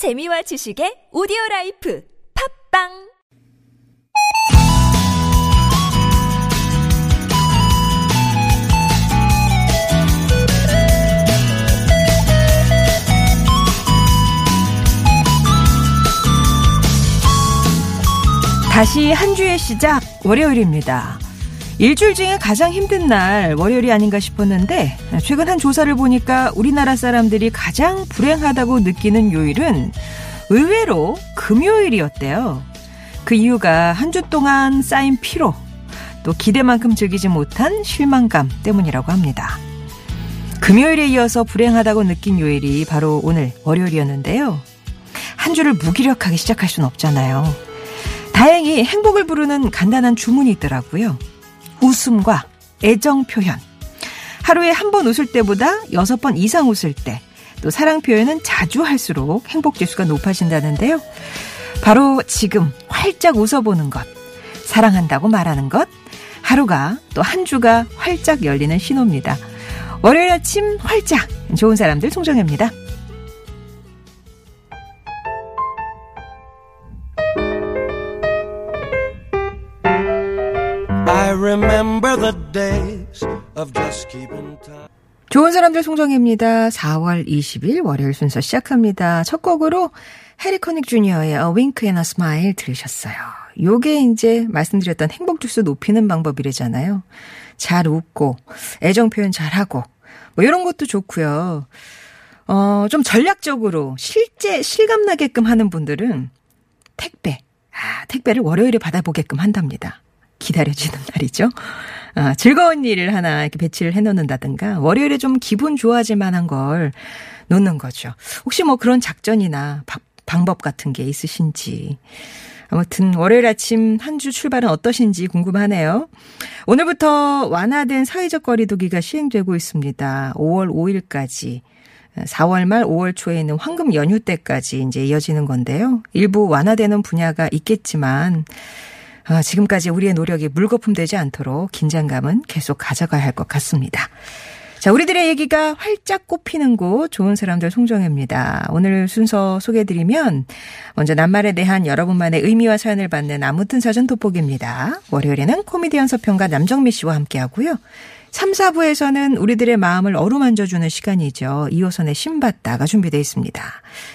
재미와 지식의 오디오 라이프 팟빵 다시 한 주의 시작 월요일입니다. 일주일 중에 가장 힘든 날 월요일이 아닌가 싶었는데 최근 한 조사를 보니까 우리나라 사람들이 가장 불행하다고 느끼는 요일은 의외로 금요일이었대요. 그 이유가 한 주 동안 쌓인 피로 또 기대만큼 즐기지 못한 실망감 때문이라고 합니다. 금요일에 이어서 불행하다고 느낀 요일이 바로 오늘 월요일이었는데요. 한 주를 무기력하게 시작할 수는 없잖아요. 다행히 행복을 부르는 간단한 주문이 있더라고요. 웃음과 애정 표현. 하루에 한 번 웃을 때보다 여섯 번 이상 웃을 때, 또 사랑 표현은 자주 할수록 행복 지수가 높아진다는데요. 바로 지금 활짝 웃어보는 것, 사랑한다고 말하는 것, 하루가 또 한 주가 활짝 열리는 신호입니다. 월요일 아침 활짝 좋은 사람들 송정혜입니다. Remember the days of just keeping time. 좋은 사람들 송정혜입니다. 4월 20일 월요일 순서 시작합니다. 첫 곡으로 해리 코닉 주니어의 A Wink and a Smile 들으셨어요. 요게 이제 말씀드렸던 행복 주수 높이는 방법이래잖아요. 잘 웃고 애정 표현 잘하고 뭐 이런 것도 좋고요. 어, 좀 전략적으로 실제 실감 나게끔 하는 분들은 택배. 아, 택배를 월요일에 받아보게끔 한답니다. 기다려지는 날이죠. 아, 즐거운 일을 하나 이렇게 배치를 해놓는다든가 월요일에 좀 기분 좋아질 만한 걸 놓는 거죠. 혹시 뭐 그런 작전이나 바, 방법 같은 게 있으신지. 아무튼 월요일 아침 한 주 출발은 어떠신지 궁금하네요. 오늘부터 완화된 사회적 거리두기가 시행되고 있습니다. 5월 5일까지. 4월 말 5월 초에 있는 황금 연휴 때까지 이제 이어지는 건데요. 일부 완화되는 분야가 있겠지만 아, 지금까지 우리의 노력이 물거품 되지 않도록 긴장감은 계속 가져가야 할 것 같습니다. 자, 우리들의 얘기가 활짝 꽃피는 곳 좋은 사람들 송정혜입니다. 오늘 순서 소개해드리면 먼저 낱말에 대한 여러분만의 의미와 사연을 받는 아무튼 사전 돋보기입니다. 월요일에는 코미디언 서평가 남정미 씨와 함께 하고요. 3, 4부에서는 우리들의 마음을 어루만져주는 시간이죠. 2호선의 신받다가 준비되어 있습니다.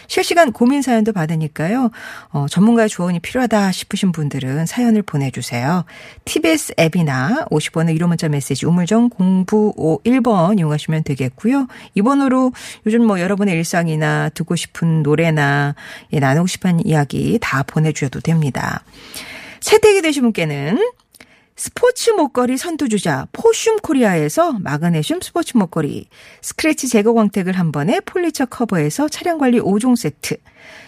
실시간 고민 사연도 받으니까요. 어, 전문가의 조언이 필요하다 싶으신 분들은 사연을 보내주세요. TBS 앱이나 50번의 1호 문자 메시지 우물정 0951번 이용하시면 되겠고요. 이번으로 요즘 뭐 여러분의 일상이나 듣고 싶은 노래나 예, 나누고 싶은 이야기 다 보내주셔도 됩니다. 채택이 되신 분께는 스포츠 목걸이 선두주자 포슘 코리아에서 마그네슘 스포츠 목걸이, 스크래치 제거 광택을 한 번에 폴리처 커버에서 차량 관리 5종 세트,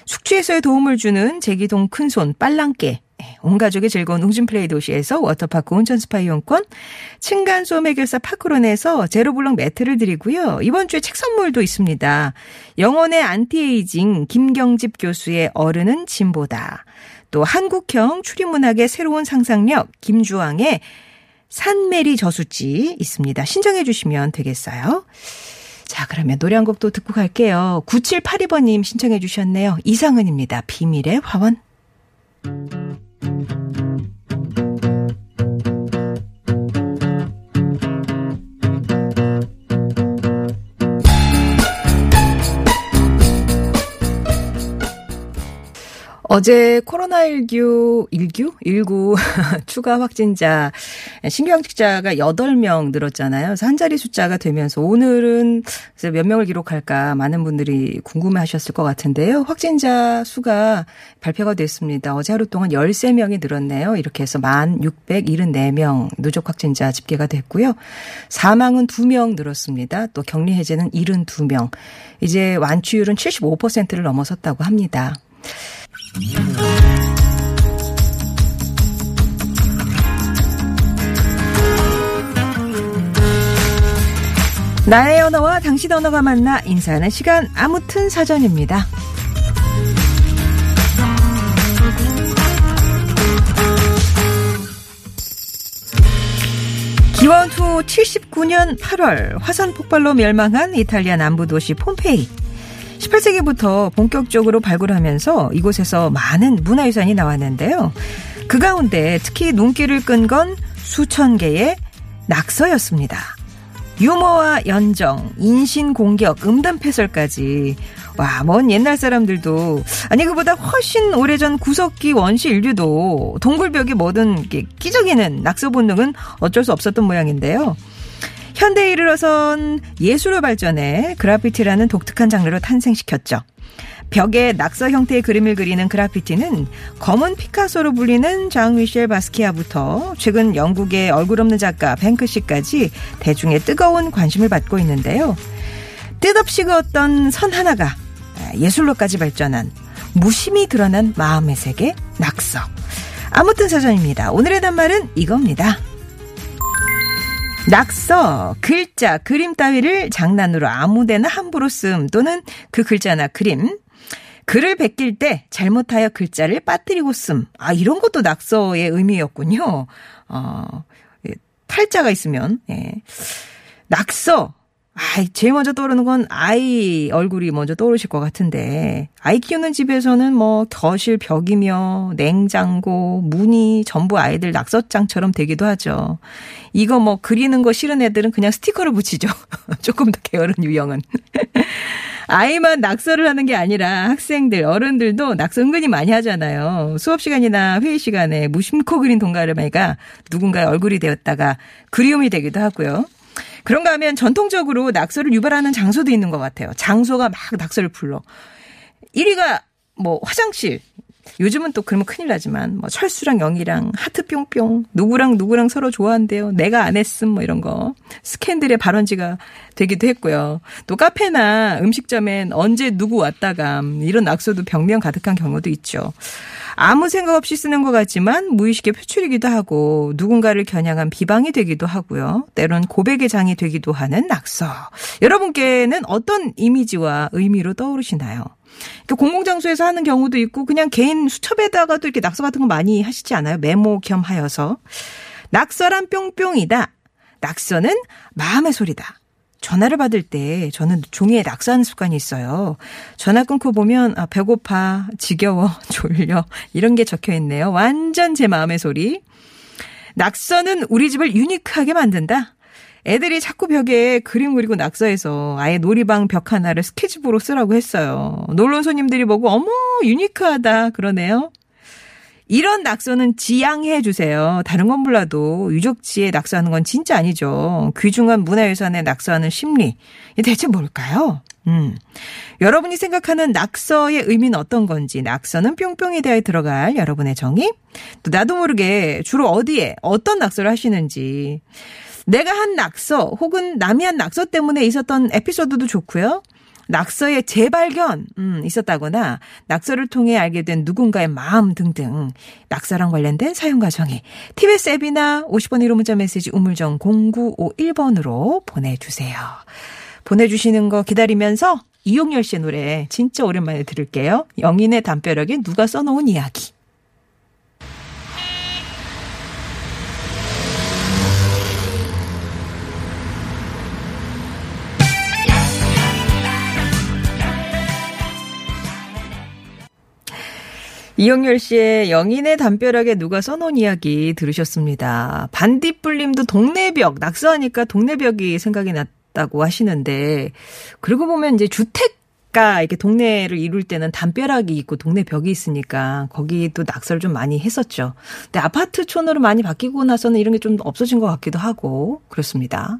숙취해소에 도움을 주는 제기동 큰손 빨랑깨, 예, 온 가족의 즐거운 웅진플레이 도시에서 워터파크 온천 스파 이용권, 층간소음 해결사 파크론에서 제로블럭 매트를 드리고요. 이번 주에 책 선물도 있습니다. 영혼의 안티에이징 김경집 교수의 어른은 진보다. 또 한국형 추리문학의 새로운 상상력 김주왕의 산메리 저수지 있습니다. 신청해 주시면 되겠어요. 자, 그러면 노래 한 곡도 듣고 갈게요. 9782번님 신청해 주셨네요. 이상은입니다. 비밀의 화원. 어제 코로나19, 19? 19 추가 확진자, 신규환직자가 8명 늘었잖아요. 그래서 한 자리 숫자가 되면서 오늘은 몇 명을 기록할까 많은 분들이 궁금해 하셨을 것 같은데요. 확진자 수가 발표가 됐습니다. 어제 하루 동안 13명이 늘었네요. 이렇게 해서 1,674명 누적 확진자 집계가 됐고요. 사망은 2명 늘었습니다. 또 격리 해제는 72명. 이제 완치율은 75%를 넘어섰다고 합니다. 나의 언어와 당신 언어가 만나 인사하는 시간 아무튼 사전입니다. 기원 후 79년 8월 화산 폭발로 멸망한 이탈리아 남부 도시 폼페이. 18세기부터 본격적으로 발굴하면서 이곳에서 많은 문화유산이 나왔는데요. 그 가운데 특히 눈길을 끈 건 수천 개의 낙서였습니다. 유머와 연정, 인신 공격, 음담 패설까지 와, 먼 옛날 사람들도 아니 그보다 훨씬 오래전 구석기 원시 인류도 동굴벽에 뭐든 끼적이는 낙서 본능은 어쩔 수 없었던 모양인데요. 현대에 이르러선 예술로 발전해 그래피티라는 독특한 장르로 탄생시켰죠. 벽에 낙서 형태의 그림을 그리는 그래피티는 검은 피카소로 불리는 장 미셸 바스키아부터 최근 영국의 얼굴 없는 작가 뱅크시까지 대중의 뜨거운 관심을 받고 있는데요. 뜻없이 그었던 선 하나가 예술로까지 발전한 무심히 드러난 마음의 세계 낙서. 아무튼 사전입니다. 오늘의 단말은 이겁니다. 낙서, 글자, 그림 따위를 장난으로 아무데나 함부로 씀 또는 그 글자나 그림, 글을 베낄 때 잘못하여 글자를 빠뜨리고 씀. 아, 이런 것도 낙서의 의미였군요. 어, 예, 탈자가 있으면, 예. 낙서, 아, 제일 먼저 떠오르는 건 아이 얼굴이 먼저 떠오르실 것 같은데, 아이 키우는 집에서는 뭐 거실 벽이며 냉장고, 문이 전부 아이들 낙서장처럼 되기도 하죠. 이거 뭐 그리는 거 싫은 애들은 그냥 스티커를 붙이죠. 조금 더 게으른 유형은. 아이만 낙서를 하는 게 아니라 학생들, 어른들도 낙서 은근히 많이 하잖아요. 수업 시간이나 회의 시간에 무심코 그린 동가르마가 누군가의 얼굴이 되었다가 그리움이 되기도 하고요. 그런가 하면 전통적으로 낙서를 유발하는 장소도 있는 것 같아요. 장소가 막 낙서를 불러. 1위가 뭐 화장실. 요즘은 또 그러면 큰일 나지만 뭐 철수랑 영희랑 하트 뿅뿅 누구랑 누구랑 서로 좋아한대요. 내가 안 했음 뭐 이런 거 스캔들의 발원지가 되기도 했고요. 또 카페나 음식점엔 언제 누구 왔다가 이런 낙서도 병명 가득한 경우도 있죠. 아무 생각 없이 쓰는 것 같지만 무의식의 표출이기도 하고 누군가를 겨냥한 비방이 되기도 하고요. 때론 고백의 장이 되기도 하는 낙서. 여러분께는 어떤 이미지와 의미로 떠오르시나요? 공공장소에서 하는 경우도 있고 그냥 개인 수첩에다가도 이렇게 낙서 같은 거 많이 하시지 않아요? 메모 겸 하여서. 낙서란 뿅뿅이다. 낙서는 마음의 소리다. 전화를 받을 때 저는 종이에 낙서하는 습관이 있어요. 전화 끊고 보면 아, 배고파, 지겨워, 졸려 이런 게 적혀 있네요. 완전 제 마음의 소리. 낙서는 우리 집을 유니크하게 만든다. 애들이 자꾸 벽에 그림 그리고 낙서해서 아예 놀이방 벽 하나를 스케치북으로 쓰라고 했어요. 놀러 온 손님들이 보고 어머 유니크하다 그러네요. 이런 낙서는 지양해 주세요. 다른 건 몰라도 유적지에 낙서하는 건 진짜 아니죠. 귀중한 문화유산에 낙서하는 심리. 대체 뭘까요? 음. 여러분이 생각하는 낙서의 의미는 어떤 건지, 낙서는 뿅뿅이 대하에 들어갈 여러분의 정의, 또 나도 모르게 주로 어디에, 어떤 낙서를 하시는지, 내가 한 낙서, 혹은 남이 한 낙서 때문에 있었던 에피소드도 좋고요. 낙서의 재발견 음, 있었다거나 낙서를 통해 알게 된 누군가의 마음 등등 낙서랑 관련된 사용 과정이 TBS 앱이나 50번 1호 문자 메시지 우물정 0951번으로 보내주세요. 보내주시는 거 기다리면서 이용열 씨의 노래 진짜 오랜만에 들을게요. 영인의 담벼락에 누가 써놓은 이야기. 이영열 씨의 영인의 담벼락에 누가 써놓은 이야기 들으셨습니다. 반딧불님도 동네벽, 낙서하니까 동네벽이 생각이 났다고 하시는데, 그러고 보면 이제 주택 가 이렇게 동네를 이룰 때는 담벼락이 있고 동네 벽이 있으니까 거기도 낙서를 좀 많이 했었죠. 근데 아파트촌으로 많이 바뀌고 나서는 이런 게 좀 없어진 것 같기도 하고 그렇습니다.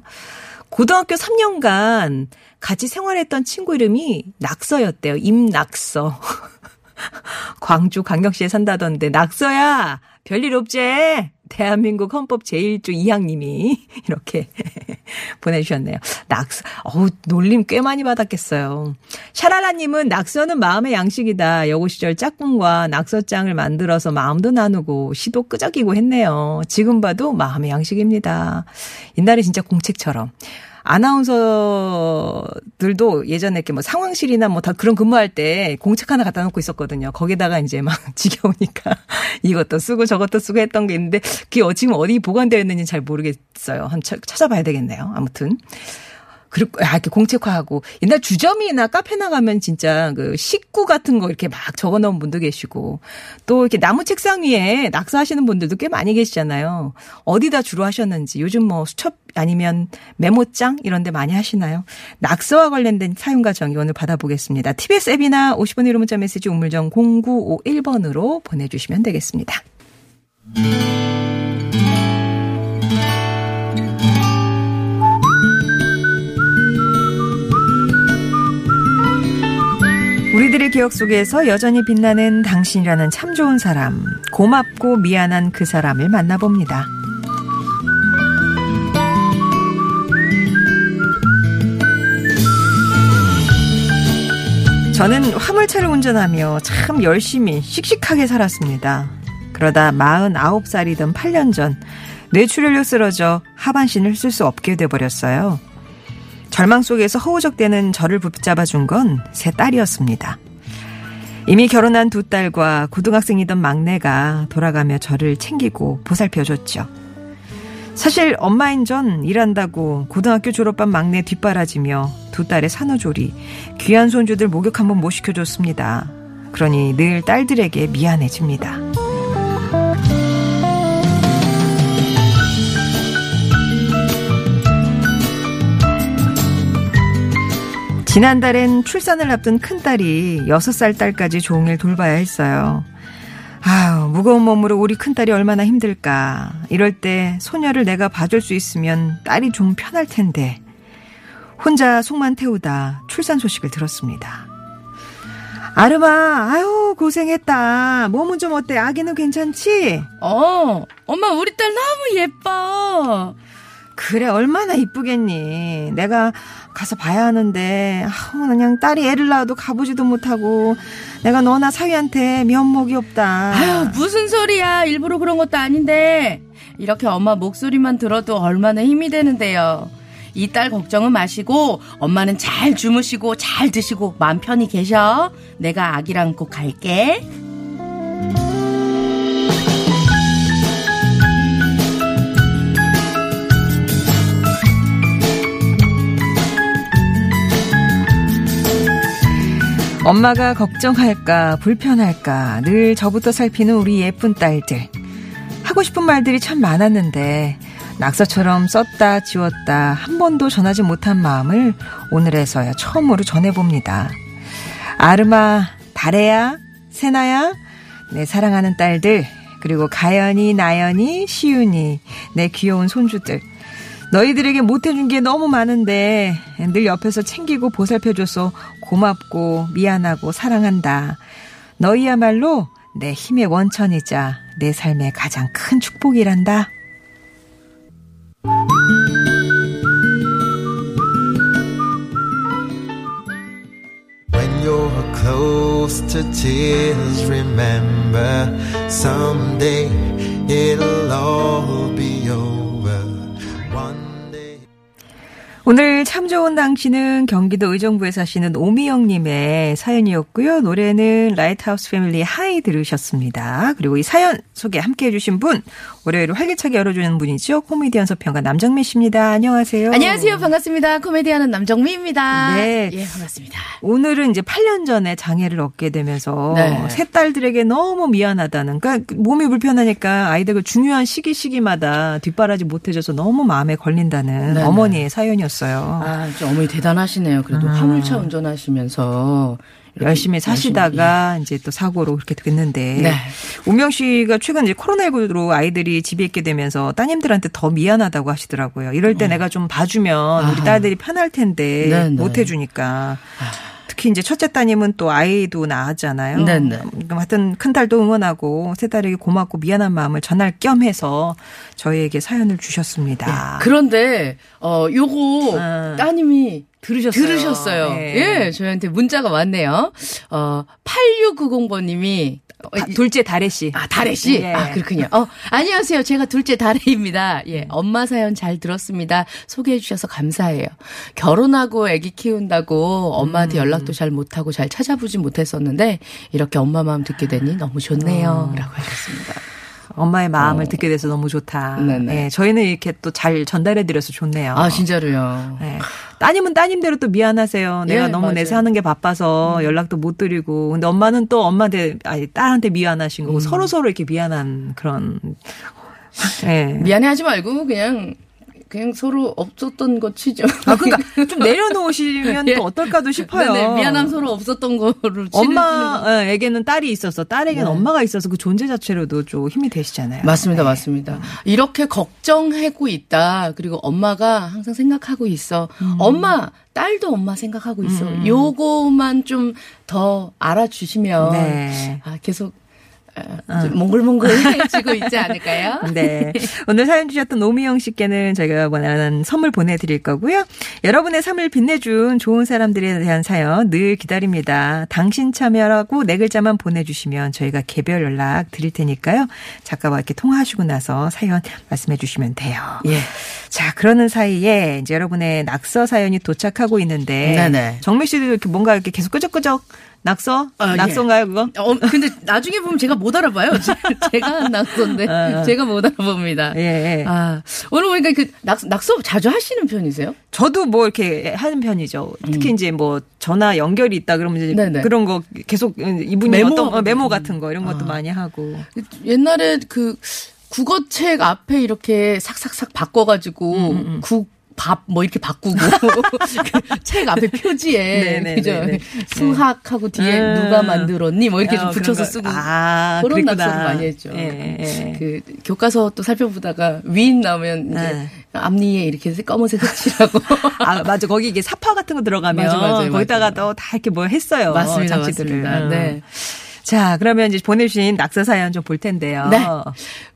고등학교 3년간 같이 생활했던 친구 이름이 낙서였대요. 임낙서. 광주 강경시에 산다던데 낙서야 별일 없제 대한민국 헌법 제1조 2항님이 이렇게 보내주셨네요. 낙서, 어우, 놀림 꽤 많이 받았겠어요. 샤라라님은 낙서는 마음의 양식이다. 여고 시절 짝꿍과 낙서장을 만들어서 마음도 나누고 시도 끄적이고 했네요. 지금 봐도 마음의 양식입니다. 옛날에 진짜 공책처럼. 아나운서들도 예전에 이렇게 뭐 상황실이나 뭐 다 그런 근무할 때 공책 하나 갖다 놓고 있었거든요. 거기다가 이제 막 지겨우니까 이것도 쓰고 저것도 쓰고 했던 게 있는데 그게 어, 지금 어디 보관되어 있는지 잘 모르겠어요. 한 찾아봐야 되겠네요. 아무튼. 그리고 아, 이렇게 공책화하고 옛날 주점이나 카페 나 가면 진짜 그 식구 같은 거 이렇게 막 적어 놓은 분도 계시고 또 이렇게 나무 책상 위에 낙서하시는 분들도 꽤 많이 계시잖아요. 어디다 주로 하셨는지 요즘 뭐 수첩 아니면 메모장 이런 데 많이 하시나요? 낙서와 관련된 사용과 정의 오늘 받아보겠습니다. TBS 앱이나 50번 1호 문자 메시지 우물정 0951번으로 보내주시면 되겠습니다. 우리들의 기억 속에서 여전히 빛나는 당신이라는 참 좋은 사람, 고맙고 미안한 그 사람을 만나봅니다. 저는 화물차를 운전하며 참 열심히 씩씩하게 살았습니다. 그러다 49살이던 8년 전 뇌출혈로 쓰러져 하반신을 쓸 수 없게 돼버렸어요. 절망 속에서 허우적대는 저를 붙잡아준 건 새 딸이었습니다. 이미 결혼한 두 딸과 고등학생이던 막내가 돌아가며 저를 챙기고 보살펴줬죠. 사실 엄마인 전 일한다고 고등학교 졸업한 막내 뒷바라지며 두 딸의 산후조리, 귀한 손주들 목욕 한번 못 시켜줬습니다. 그러니 늘 딸들에게 미안해집니다. 지난달엔 출산을 앞둔 큰딸이 6살 딸까지 종일 돌봐야 했어요. 아유, 무거운 몸으로 우리 큰딸이 얼마나 힘들까. 이럴 때 소녀를 내가 봐줄 수 있으면 딸이 좀 편할 텐데. 혼자 속만 태우다 출산 소식을 들었습니다. 아르마, 아유, 고생했다. 몸은 좀 어때? 아기는 괜찮지? 어, 엄마 우리 딸 너무 예뻐. 그래, 얼마나 이쁘겠니. 내가 가서 봐야 하는데, 아우, 그냥 딸이 애를 낳아도 가보지도 못하고, 내가 너나 사위한테 면목이 없다. 아유, 무슨 소리야. 일부러 그런 것도 아닌데. 이렇게 엄마 목소리만 들어도 얼마나 힘이 되는데요. 이 딸 걱정은 마시고 엄마는 잘 주무시고 잘 드시고 마음 편히 계셔. 내가 아기랑 꼭 갈게. 엄마가 걱정할까, 불편할까, 늘 저부터 살피는 우리 예쁜 딸들. 하고 싶은 말들이 참 많았는데, 낙서처럼 썼다, 지웠다, 한 번도 전하지 못한 마음을 오늘에서야 처음으로 전해봅니다. 아르마, 다래야, 세나야, 내 사랑하는 딸들, 그리고 가연이, 나연이, 시윤이, 내 귀여운 손주들. 너희들에게 못해준 게 너무 많은데 늘 옆에서 챙기고 보살펴줘서 고맙고 미안하고 사랑한다. 너희야말로 내 힘의 원천이자 내 삶의 가장 큰 축복이란다. When you're close to tears, remember someday it'll all be over. 오늘 참 좋은 당신은 경기도 의정부에 사시는 오미영님의 사연이었고요. 노래는 Lighthouse Family High 들으셨습니다. 그리고 이 사연 소개 함께 해주신 분, 월요일을 활기차게 열어주는 분이죠. 코미디언 서평가 남정미 씨입니다. 안녕하세요. 안녕하세요. 반갑습니다. 코미디하는 남정미입니다. 네. 예, 반갑습니다. 오늘은 이제 8년 전에 장애를 얻게 되면서 네. 새 딸들에게 너무 미안하다는 그러니까 몸이 불편하니까 아이들 중요한 시기 시기마다 뒷바라지 못해줘서 너무 마음에 걸린다는 네, 어머니의 사연이었 어요. 아, 좀 어머니 대단하시네요. 그래도 화물차 운전하시면서 열심히 사시다가 이제 또 사고로 그렇게 됐는데 네. 우명 씨가 최근 이제 코로나19로 아이들이 집에 있게 되면서 따님들한테 더 미안하다고 하시더라고요. 이럴 때 내가 좀 봐주면 우리. 딸들이 편할 텐데 네, 네. 못 해주니까. 특히 이제 첫째 따님은 또 아이도 낳았잖아요. 네, 네. 그럼 하여튼 큰 딸도 응원하고 새 딸에게 고맙고 미안한 마음을 전할 겸 해서 저희에게 사연을 주셨습니다. 그런데 어 요거 아. 따님이 들으셨어요. 들으셨어요. 네. 예, 저희한테 문자가 왔네요. 어 8690번님이 다- 둘째 다래 씨. 아, 다래 씨? 예. 아, 그렇군요. 어, 안녕하세요. 제가 둘째 다래입니다. 예, 엄마 사연 잘 들었습니다. 소개해 주셔서 감사해요. 결혼하고 아기 키운다고 엄마한테 음. 연락도 잘 못하고 잘 찾아보지 못했었는데, 이렇게 엄마 마음 듣게 되니 너무 좋네요. 라고 하셨습니다. 엄마의 마음을 어. 듣게 돼서 너무 좋다. 네네. 예, 저희는 이렇게 또 잘 전달해드려서 좋네요. 아, 진짜로요. 예. 따님은 따님대로 또 미안하세요. 내가 예, 너무 맞아요. 음. 내세 하는 게 바빠서 연락도 못 드리고. 근데 엄마는 또 엄마한테, 아니, 딸한테 미안하신 음. 거고 서로 서로 이렇게 미안한 그런. 예. 미안해하지 말고 그냥 그냥 서로 없었던 거 치죠. 아, 그러니까 좀 내려놓으시면 예. 또 어떨까도 싶어요. 네네, 미안함 서로 없었던 거를 엄마에게는 딸이 있어서 딸에게는 네. 엄마가 있어서 그 존재 자체로도 좀 힘이 되시잖아요. 맞습니다, 네. 맞습니다. 이렇게 걱정하고 있다. 그리고 엄마가 항상 생각하고 있어. 음. 엄마, 딸도 엄마 생각하고 있어. 요거만 좀 더 알아주시면 네. 아, 계속 아, 좀 몽글몽글해지고 있지 않을까요? 네. 오늘 사연 주셨던 오미영 씨께는 저희가 원하는 선물 보내드릴 거고요. 여러분의 삶을 빛내준 좋은 사람들에 대한 사연 늘 기다립니다. 당신 참여라고 네 글자만 보내주시면 저희가 개별 연락 드릴 테니까요. 작가와 이렇게 통화하시고 나서 사연 말씀해 주시면 돼요. 예. 자, 그러는 사이에 이제 여러분의 낙서 사연이 도착하고 있는데. 네네. 정미 씨도 이렇게 뭔가 이렇게 계속 끄적끄적 낙서? 아, 예. 낙서인가요, 그거? 어, 근데 나중에 보면 제가 못 알아봐요. 제가 한 낙서인데 어. 제가 못 알아봅니다. 예, 예. 아, 오늘 보니까 그 낙, 낙서 자주 하시는 편이세요? 저도 뭐 이렇게 하는 편이죠. 특히 이제 뭐 전화 연결이 있다 그러면 이제 음. 네네. 그런 거 계속 이분이 메모 어떤. 메모 같은 거 이런 것도 아. 많이 하고. 옛날에 그 국어책 앞에 이렇게 삭삭삭 바꿔가지고 음, 국 밥 뭐 이렇게 바꾸고 그책 앞에 표지에 네네네네. 그죠 네. 수학하고 뒤에 음. 누가 만들었니 뭐 이렇게 좀 어, 붙여서 그런 거. 쓰고 아, 그런. 낙서를 많이 했죠. 예, 예. 그 교과서 또 살펴보다가 위인 나오면 이제 네. 앞니에 이렇게 검은색 색칠하고 아, 맞아. 거기 이게 사파 같은 거 들어가면 맞아, 맞아요, 거기다가. 또 다 이렇게 뭐 했어요. 맞습니다, 장치들을. 맞습니다. 음. 네. 자, 그러면 이제 보내주신 낙서 사연 좀 볼 텐데요. 네.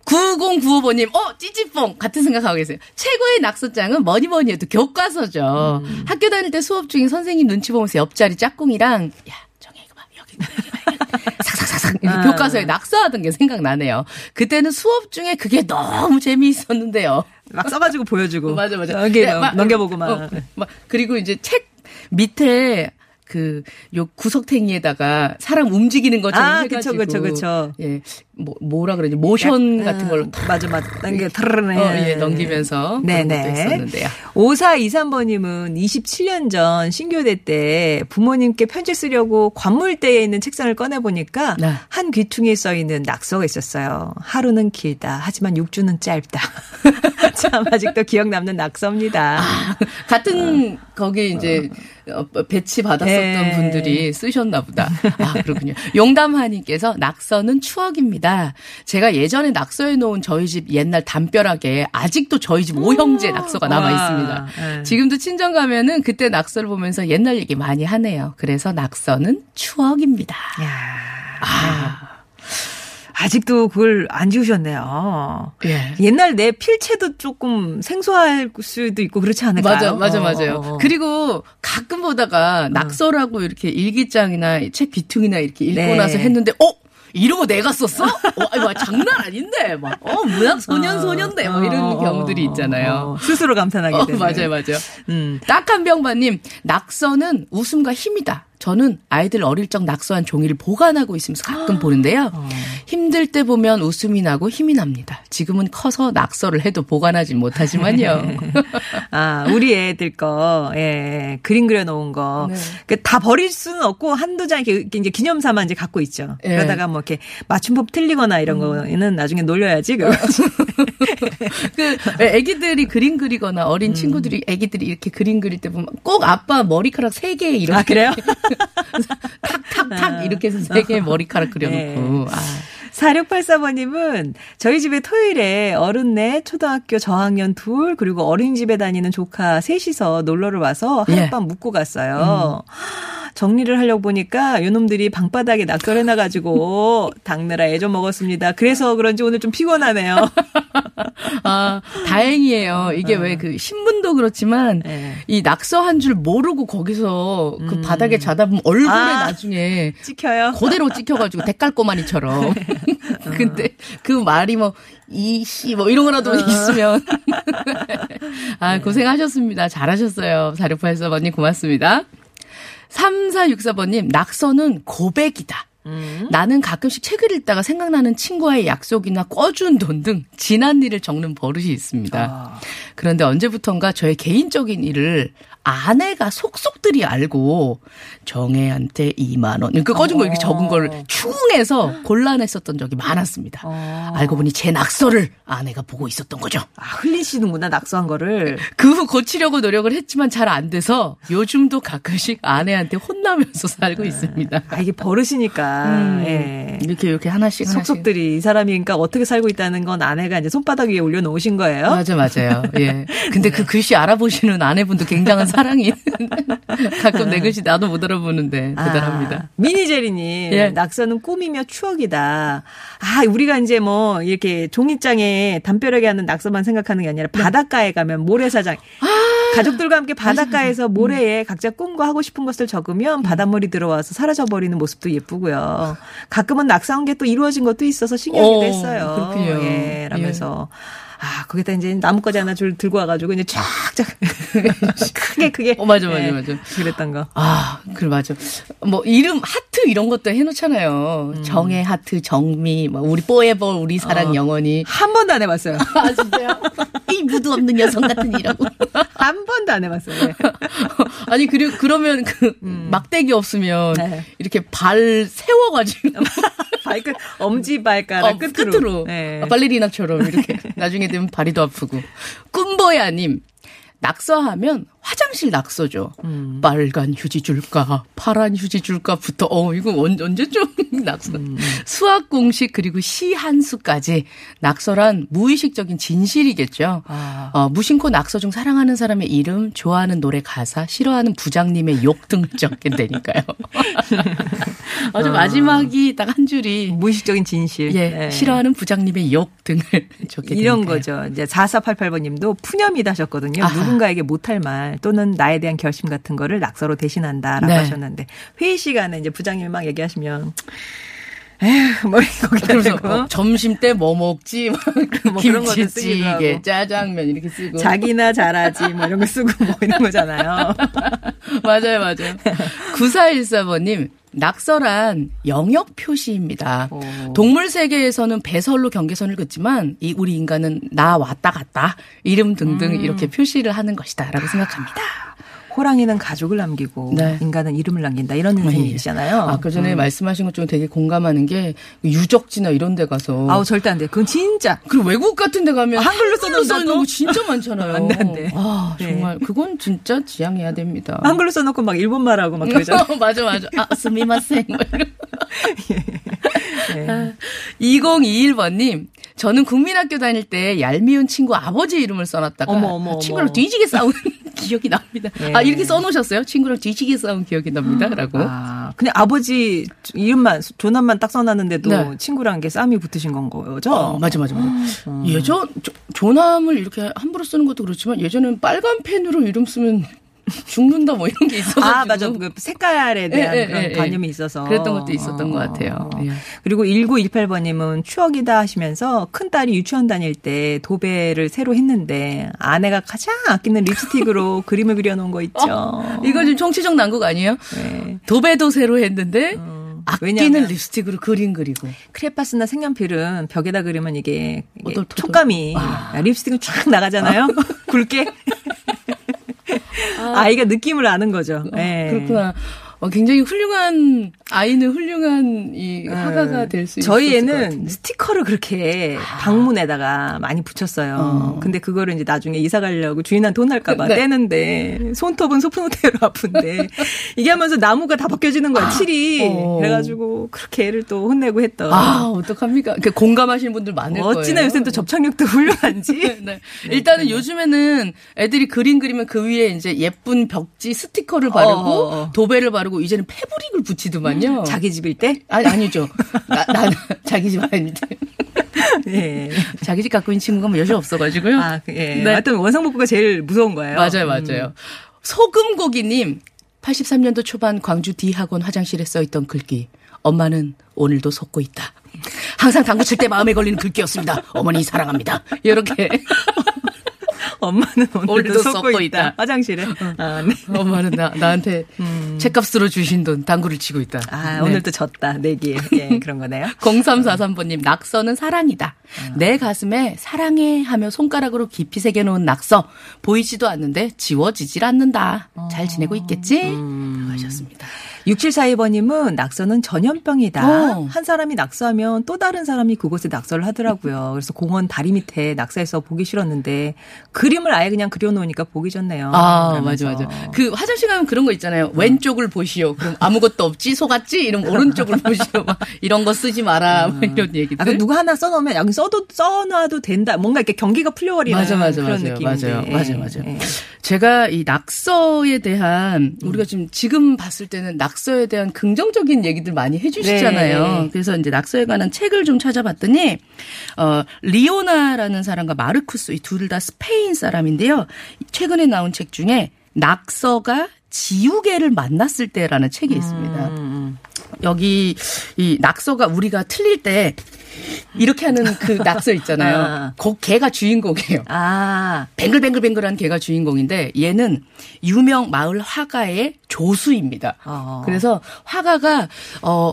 9095번님, 어, 찌찌뽕! 같은 생각하고 계세요. 최고의 낙서장은 뭐니 뭐니 해도 교과서죠. 음. 학교 다닐 때 수업 중에 선생님 눈치 보면서 옆자리 짝꿍이랑, 야, 정혜, 이거 봐, 여기, 여기 봐, 여기. 삭삭삭삭. 아. 교과서에 낙서하던 게 생각나네요. 그때는 수업 중에 그게 너무 재미있었는데요. 막 써가지고 보여주고. 맞아, 맞아. 여기 네, 막, 넘겨보고 막. 어, 막 그리고 이제 책 밑에 그, 요 구석탱이에다가 사람 움직이는 것처럼 아, 해가지고. 그쵸, 그쵸, 그쵸. 예, 뭐, 뭐라 그러지? 모션 같은 걸로 탁 맞아, 맞아. 넘겨, 트르르. 어, 예, 넘기면서 그런 것도 있었는데요. 5423번님은 27년 전 신교대 때 부모님께 편지 쓰려고 관물대에 있는 책상을 꺼내 보니까 네. 한 귀퉁이에 써 있는 낙서가 있었어요. 하루는 길다. 하지만 육주는 짧다. 참 아직도 기억 남는 낙서입니다. 같은 거기 이제 어, 배치 받았었던 네. 분들이 쓰셨나 보다. 아, 그렇군요. 용담하님께서 낙서는 추억입니다. 제가 예전에 낙서해 놓은 저희 집 옛날 담벼락에 아직도 저희 집 오형제 낙서가 남아 와, 있습니다. 네. 지금도 친정 가면은 그때 낙서를 보면서 옛날 얘기 많이 하네요. 그래서 낙서는 추억입니다. 야, 아. 아직도 그걸 안 지우셨네요. 예. 옛날 내 필체도 조금 생소할 수도 있고 그렇지 않을까요? 맞아, 맞아, 어, 맞아요. 어, 어. 그리고 가끔 보다가 낙서라고 이렇게 일기장이나 책 귀퉁이나 이렇게 읽고 네. 나서 했는데, 어? 이러고 내가 썼어? 어, 아니, 막 장난 아닌데, 막, 어, 문학 소년 소년데, 뭐 이런 어, 어, 경우들이 어, 있잖아요. 어, 스스로 감탄하게 어, 되는. 맞아요, 맞아요. 음. 딱한 병바님, 낙서는 웃음과 힘이다. 저는 아이들 어릴 적 낙서한 종이를 보관하고 있으면서 가끔 보는데요. 어. 힘들 때 보면 웃음이 나고 힘이 납니다. 지금은 커서 낙서를 해도 보관하진 못하지만요. 아, 우리 애들 거, 예, 그림 그려놓은 거. 네. 그다 버릴 수는 없고, 한두 장 이렇게 이제 기념 삼아 이제 갖고 있죠. 예. 음. 그러다가 뭐 이렇게 맞춤법 틀리거나 이런 거는 나중에 놀려야지. 그 애기들이 그림 그리거나 어린 친구들이 애기들이 이렇게 그림 그릴 때 보면 꼭 아빠 머리카락 세 개 이렇게 아, 그래요? 탁탁탁 이렇게 해서 세 개의 머리카락 그려놓고 아. 4684번님은 저희 집에 토요일에 어른 넷, 초등학교 저학년 둘, 그리고 어린이집에 다니는 조카 셋이서 놀러를 와서 예. 하룻밤 묵고 갔어요. 정리를 하려고 보니까 요놈들이 방바닥에 낙서해놔가지고 닦느라 애좀 먹었습니다. 그래서 그런지 오늘 좀 피곤하네요. 아, 다행이에요. 이게 왜 그 신문도 그렇지만 네. 이 낙서 한 줄 모르고 거기서 그 바닥에 자다 보면 얼굴에 아. 나중에 찍혀요? 그대로 찍혀가지고 대깔꼬마니처럼. 근데 그 말이 뭐, 이씨, 뭐 이런 거라도 있으면. 아, 고생하셨습니다. 잘하셨어요. 4684번님 고맙습니다. 3464번님, 낙서는 고백이다. 나는 가끔씩 책을 읽다가 생각나는 친구와의 약속이나 꿔준 돈 등 지난 일을 적는 버릇이 있습니다. 그런데 언제부턴가 저의 개인적인 일을 아내가 속속들이 알고 정혜한테 2만 원. 그 꺼준 거 이렇게 적은 걸 추궁해서 곤란했었던 적이 많았습니다. 알고 보니 제 낙서를 아내가 보고 있었던 거죠. 아, 흘리시는구나, 낙서한 거를. 그 후 고치려고 노력을 했지만 잘 안 돼서 요즘도 가끔씩 아내한테 혼나면서 살고 있습니다. 아, 이게 버릇이니까. 예. 이렇게 이렇게 하나씩 하나씩. 속속들이 이 사람이 그러니까 어떻게 살고 있다는 건 아내가 이제 손바닥 위에 올려놓으신 거예요. 맞아, 맞아요. 예. 근데 그 글씨 알아보시는 아내분도 굉장한 사랑이. 가끔 내 글씨 나도 못 알아보는데 대단합니다. 아, 미니제리님, 예. 낙서는 꿈이며 추억이다. 아, 우리가 이제 뭐, 이렇게 종이장에 담벼락에 하는 낙서만 생각하는 게 아니라 네. 바닷가에 가면 모래사장. 아. 가족들과 함께 바닷가에서 음. 모래에 각자 꿈과 하고 싶은 것을 적으면 바닷물이 들어와서 사라져버리는 모습도 예쁘고요. 가끔은 낙서한 게 또 이루어진 것도 있어서 신기하기도 오, 했어요. 그렇군요. 예, 라면서. 아, 거기다 이제 나뭇가지 하나 줄 들고 와가지고 이제 쫙쫙 크게 크게. 어, 맞아, 맞아, 예, 맞아. 그랬던 거. 아, 그래, 맞아. 뭐, 이름, 하트 이런 것도 해놓잖아요. 정의 하트, 정미, 뭐, 우리 뽀에버, 우리 사랑 어. 영원히. 한 번도 안 해봤어요. 아, 진짜요? 이 무드 없는 여성 같은 이라고. 한 번도 안 해봤어요. 네. 아니, 그리고, 그러면 그, 막대기 없으면, 네. 이렇게 발 세워가지고. 발끝 엄지발가락 어, 끝으로. 끝으로. 네. 아, 발레리나처럼 이렇게. 나중에 되면 발이도 아프고. 꿈보야님. 낙서하면 화장실 낙서죠. 음. 빨간 휴지 줄까, 파란 휴지 줄까부터, 어, 이거 언, 언제쯤 낙서. 음, 수학 공식 그리고 시 한 수까지 낙서란 무의식적인 진실이겠죠. 아. 어, 무심코 낙서 중 사랑하는 사람의 이름, 좋아하는 노래 가사, 싫어하는 부장님의 욕 등을 적게 되니까요. 아주 마지막이 딱 한 줄이 무의식적인 진실. 예, 네. 싫어하는 부장님의 욕 등을 적게 이런. 거죠. 이제 4488번님도 푸념이다 하셨거든요. 아하. 누군가에게 못할 말 또는 나에 대한 결심 같은 거를 낙서로 대신한다라고 네. 하셨는데 회의 시간에 이제 부장님이 막 얘기하시면 에휴 뭐 거기다 대고 어, 점심 때 뭐 먹지? 막뭐 쓰기도 김치찌개. 짜장면 이렇게 쓰고. 자기나 잘하지 뭐 이런 거 쓰고 뭐 이런 거잖아요. 맞아요, 맞아요. 9414번님, 낙서란 영역 표시입니다. 오. 동물 세계에서는 배설로 경계선을 긋지만 이 우리 인간은 나 왔다 갔다 이름 등등 음. 이렇게 표시를 하는 것이다라고 생각합니다. 호랑이는 가족을 남기고 네. 인간은 이름을 남긴다 이런 의미잖아요. 아까 전에 말씀하신 것 중에 되게 공감하는 게 유적지나 이런 데 가서 아우 절대 안 돼. 그건 진짜 그리고 외국 같은 데 가면 아, 한글로 써놓는다고? 써놓는 거 진짜 많잖아요. 안 돼, 안 돼. 아, 네. 정말 그건 진짜 지양해야 됩니다. 한글로 써 놓고 막 일본말하고 막 그러잖아. 맞아, 맞아. 아, 스미마셍. 네. 2021번님, 저는 국민학교 다닐 때 얄미운 친구 아버지 이름을 써놨다가 어머, 어머, 친구랑 어머. 뒤지게 싸운 기억이 납니다. 예. 아, 이렇게 써놓으셨어요? 친구랑 뒤지게 싸운 기억이 납니다. 라고. 아, 근데 아버지 이름만 조남만 딱 써놨는데도 네. 친구랑 게 싸움이 붙으신 건 거죠? 어, 맞아, 맞아, 맞아. 예전, 조, 조남을 이렇게 함부로 쓰는 것도 그렇지만 예전엔 빨간 펜으로 이름 쓰면 죽는다 뭐 이런 게 있어가지고. 아, 맞아. 그 색깔에 대한 예, 예, 그런 예, 예. 관념이 있어서. 그랬던 것도 있었던 것 같아요. 예. 그리고 1918번님은 추억이다 하시면서 큰 딸이 유치원 다닐 때 도배를 새로 했는데 아내가 가장 아끼는 립스틱으로 그림을 그려놓은 거 있죠. 이거 지금 정치적 난국 아니에요? 네. 도배도 새로 했는데 아끼는 왜냐하면 립스틱으로 그림 그리고. 크레파스나 색연필은 벽에다 그리면 이게, 촉감이 립스틱은 쫙 나가잖아요. 굵게. 아이가 느낌을 아는 거죠. 예. 그렇구나. 어, 굉장히 훌륭한 아이는 훌륭한 이 화가가 될 수 있을 것 네. 저희 애는. 스티커를 그렇게 방문에다가 많이 붙였어요. 어. 근데 그거를 이제 나중에 이사 가려고 주인한테 혼날까봐 네. 떼는데 손톱은 소프노테로 아픈데 이게 하면서 나무가 다 벗겨지는 거야, 칠이. 어. 그래가지고 그렇게 애를 또 혼내고 했던. 아, 어떡합니까? 그 공감하시는 분들 많을 거예요. 어찌나 요새는 또 접착력도 훌륭한지. 네. 일단은 요즘에는 애들이 그림 그리면 그 위에 이제 예쁜 벽지 스티커를 바르고 어, 어. 도배를 바르고 이제는 패브릭을 붙이더만요. 자기 집일 때? 아니 아니죠. 나, 나 자기 집 아닌데. 예. 자기 집 갖고 있는 친구가 뭐 여시 없어가지고요. 아, 그, 예. 네. 하여튼 원상복구가 제일 무서운 거예요. 맞아요, 맞아요. 소금고기님, 83년도 초반 광주 D학원 화장실에 써있던 글귀. 엄마는 오늘도 속고 있다. 항상 당구 칠 때 마음에 걸리는 글귀였습니다. 어머니 사랑합니다. 이렇게. 엄마는 오늘도, 쏟고 있다. 있다. 화장실에. 아, 네. 엄마는 나, 나한테 책값으로 주신 돈 당구를 치고 있다. 아, 네. 오늘도 졌다. 내기에. 예, 그런 거네요. 0343번님, 낙서는 사랑이다. 내 가슴에 사랑해 하며 손가락으로 깊이 새겨놓은 낙서. 보이지도 않는데 지워지질 않는다. 잘 지내고 있겠지? 라고 하셨습니다. 6742번님은 낙서는 전염병이다. 어. 한 사람이 낙서하면 또 다른 사람이 그곳에 낙서를 하더라고요. 그래서 공원 다리 밑에 낙서해서 보기 싫었는데 그림을 아예 그냥 그려놓으니까 보기 좋네요. 아, 그러면서. 맞아, 맞아. 그 화장실 가면 그런 거 있잖아요. 왼쪽을 보시오. 그럼 아무것도 없지? 속았지? 이러면 오른쪽을 보시오. 막 이런 거 쓰지 마라. 뭐 이런 얘기들. 아까 누가 하나 써놓으면 여기 써도 써놔도 된다. 뭔가 이렇게 경기가 풀려버리는 맞아, 맞아, 그런 맞아요. 느낌인데. 맞아요. 맞아요, 맞아요. 예. 제가 이 낙서에 대한 우리가 지금 지금 봤을 때는 낙 서에 대한 긍정적인 얘기들 많이 해주시잖아요. 네. 그래서 이제 낙서에 관한 책을 좀 찾아봤더니 어 리오나라는 사람과 마르쿠스 이 둘 다 스페인 사람인데요. 최근에 나온 책 중에 낙서가 지우개를 만났을 때라는 책이 있습니다. 음, 여기 이 낙서가 우리가 틀릴 때 이렇게 하는 그 낙서 있잖아요. 아. 그 걔가 주인공이에요. 아, 뱅글뱅글뱅글한 개가 주인공인데 얘는 유명 마을 화가의 조수입니다. 어. 그래서 화가가 어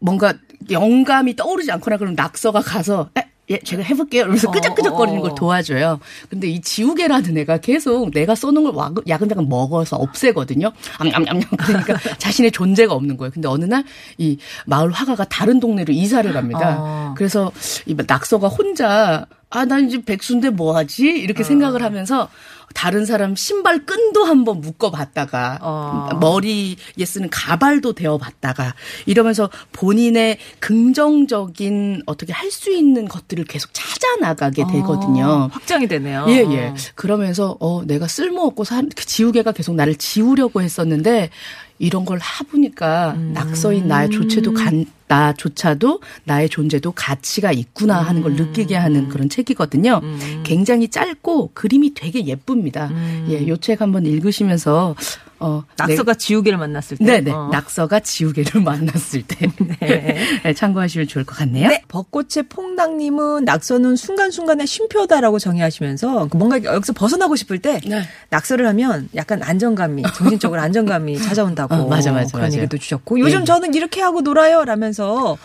뭔가 영감이 떠오르지 않거나 그러면 낙서가 가서 에, 예, 제가 해볼게요. 이러면서 어, 끄적끄적거리는 어, 어. 걸 도와줘요. 근데 이 지우개라는 애가 계속 내가 써놓은 걸 와- 야금야금 먹어서 없애거든요. 암암암암 그러니까 자신의 존재가 없는 거예요. 근데 어느 날 이 마을 화가가 다른 동네로 이사를 갑니다. 어. 그래서 이 낙서가 혼자 아, 난 이제 백수인데 뭐 하지? 이렇게 생각을 하면서 다른 사람 신발 끈도 한번 묶어봤다가 어. 머리에 쓰는 가발도 대어봤다가 이러면서 본인의 긍정적인 어떻게 할 수 있는 것들을 계속 찾아 나가게 되거든요. 어, 확장이 되네요. 예, 예. 그러면서, 어, 내가 쓸모없고 사, 그 지우개가 계속 나를 지우려고 했었는데, 이런 걸 해보니까 낙서인 나의 조체도 간, 나조차도 나의 존재도 가치가 있구나 하는 걸 느끼게 하는 그런 책이거든요. 굉장히 짧고 그림이 되게 예쁩니다. 예, 요 책 한번 읽으시면서, 어, 낙서가 지우개를 만났을 때. 네, 네. 어. 낙서가 지우개를 만났을 때. 네, 참고하시면 좋을 것 같네요. 네. 벚꽃의 퐁당님은 낙서는 순간순간의 쉼표다라고 정의하시면서 그 뭔가 여기서 벗어나고 싶을 때 네. 낙서를 하면 약간 안정감이 정신적으로 안정감이 찾아온다고 어, 맞아, 맞아, 그런 맞아요. 얘기도 주셨고 요즘 예. 저는 이렇게 하고 놀아요 라면서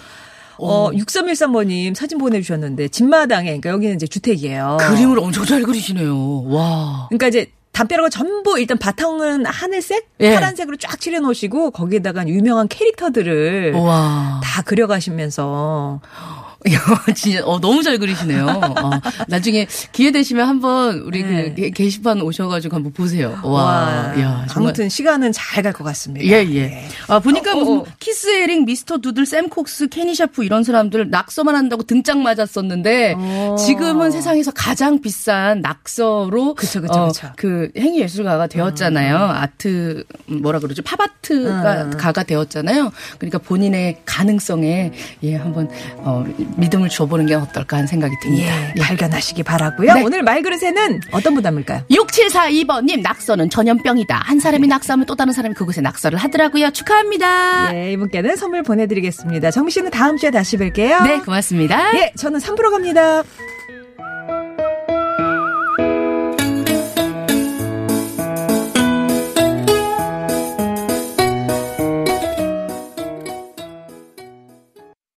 어, 6313번님 사진 보내주셨는데 집마당에 그러니까 여기는 이제 주택이에요. 그림을 엄청 잘 그리시네요. 와. 그러니까 이제 담벼락을 전부 일단 바탕은 하늘색, 예. 파란색으로 쫙 칠해 놓으시고 거기에다가 유명한 캐릭터들을 와. 다 그려가시면서 진짜 어, 너무 잘 그리시네요. 어, 나중에 기회 되시면 한번 우리 네. 그 게- 게시판 오셔가지고 한번 보세요. 와, 와, 야. 아무튼 시간은 잘 갈 것 같습니다. 예, 예. 아, 보니까 어, 어, 무슨 어. 키스 해링, 미스터 두들, 샘 콕스, 케니 샤프 이런 사람들 낙서만 한다고 등짝 맞았었는데 어. 지금은 세상에서 가장 비싼 낙서로 그쵸, 그쵸, 어, 그쵸. 그 행위 예술가가 되었잖아요. 아트 뭐라 그러죠? 팝아트가 음. 가가 되었잖아요. 그러니까 본인의 가능성에 예, 한번 어, 믿음을 줘보는 게 어떨까 하는 생각이 듭니다. 예, 발견하시기 바라고요. 네. 오늘 말 그릇에는 어떤 분 담을까요? 6742번님, 낙서는 전염병이다. 한 사람이 낙서하면 또 다른 사람이 그곳에 낙서를 하더라고요. 축하합니다. 네, 이분께는 선물 보내드리겠습니다. 정미 씨는 다음 주에 다시 뵐게요. 네, 고맙습니다. 예, 저는 3부로 갑니다.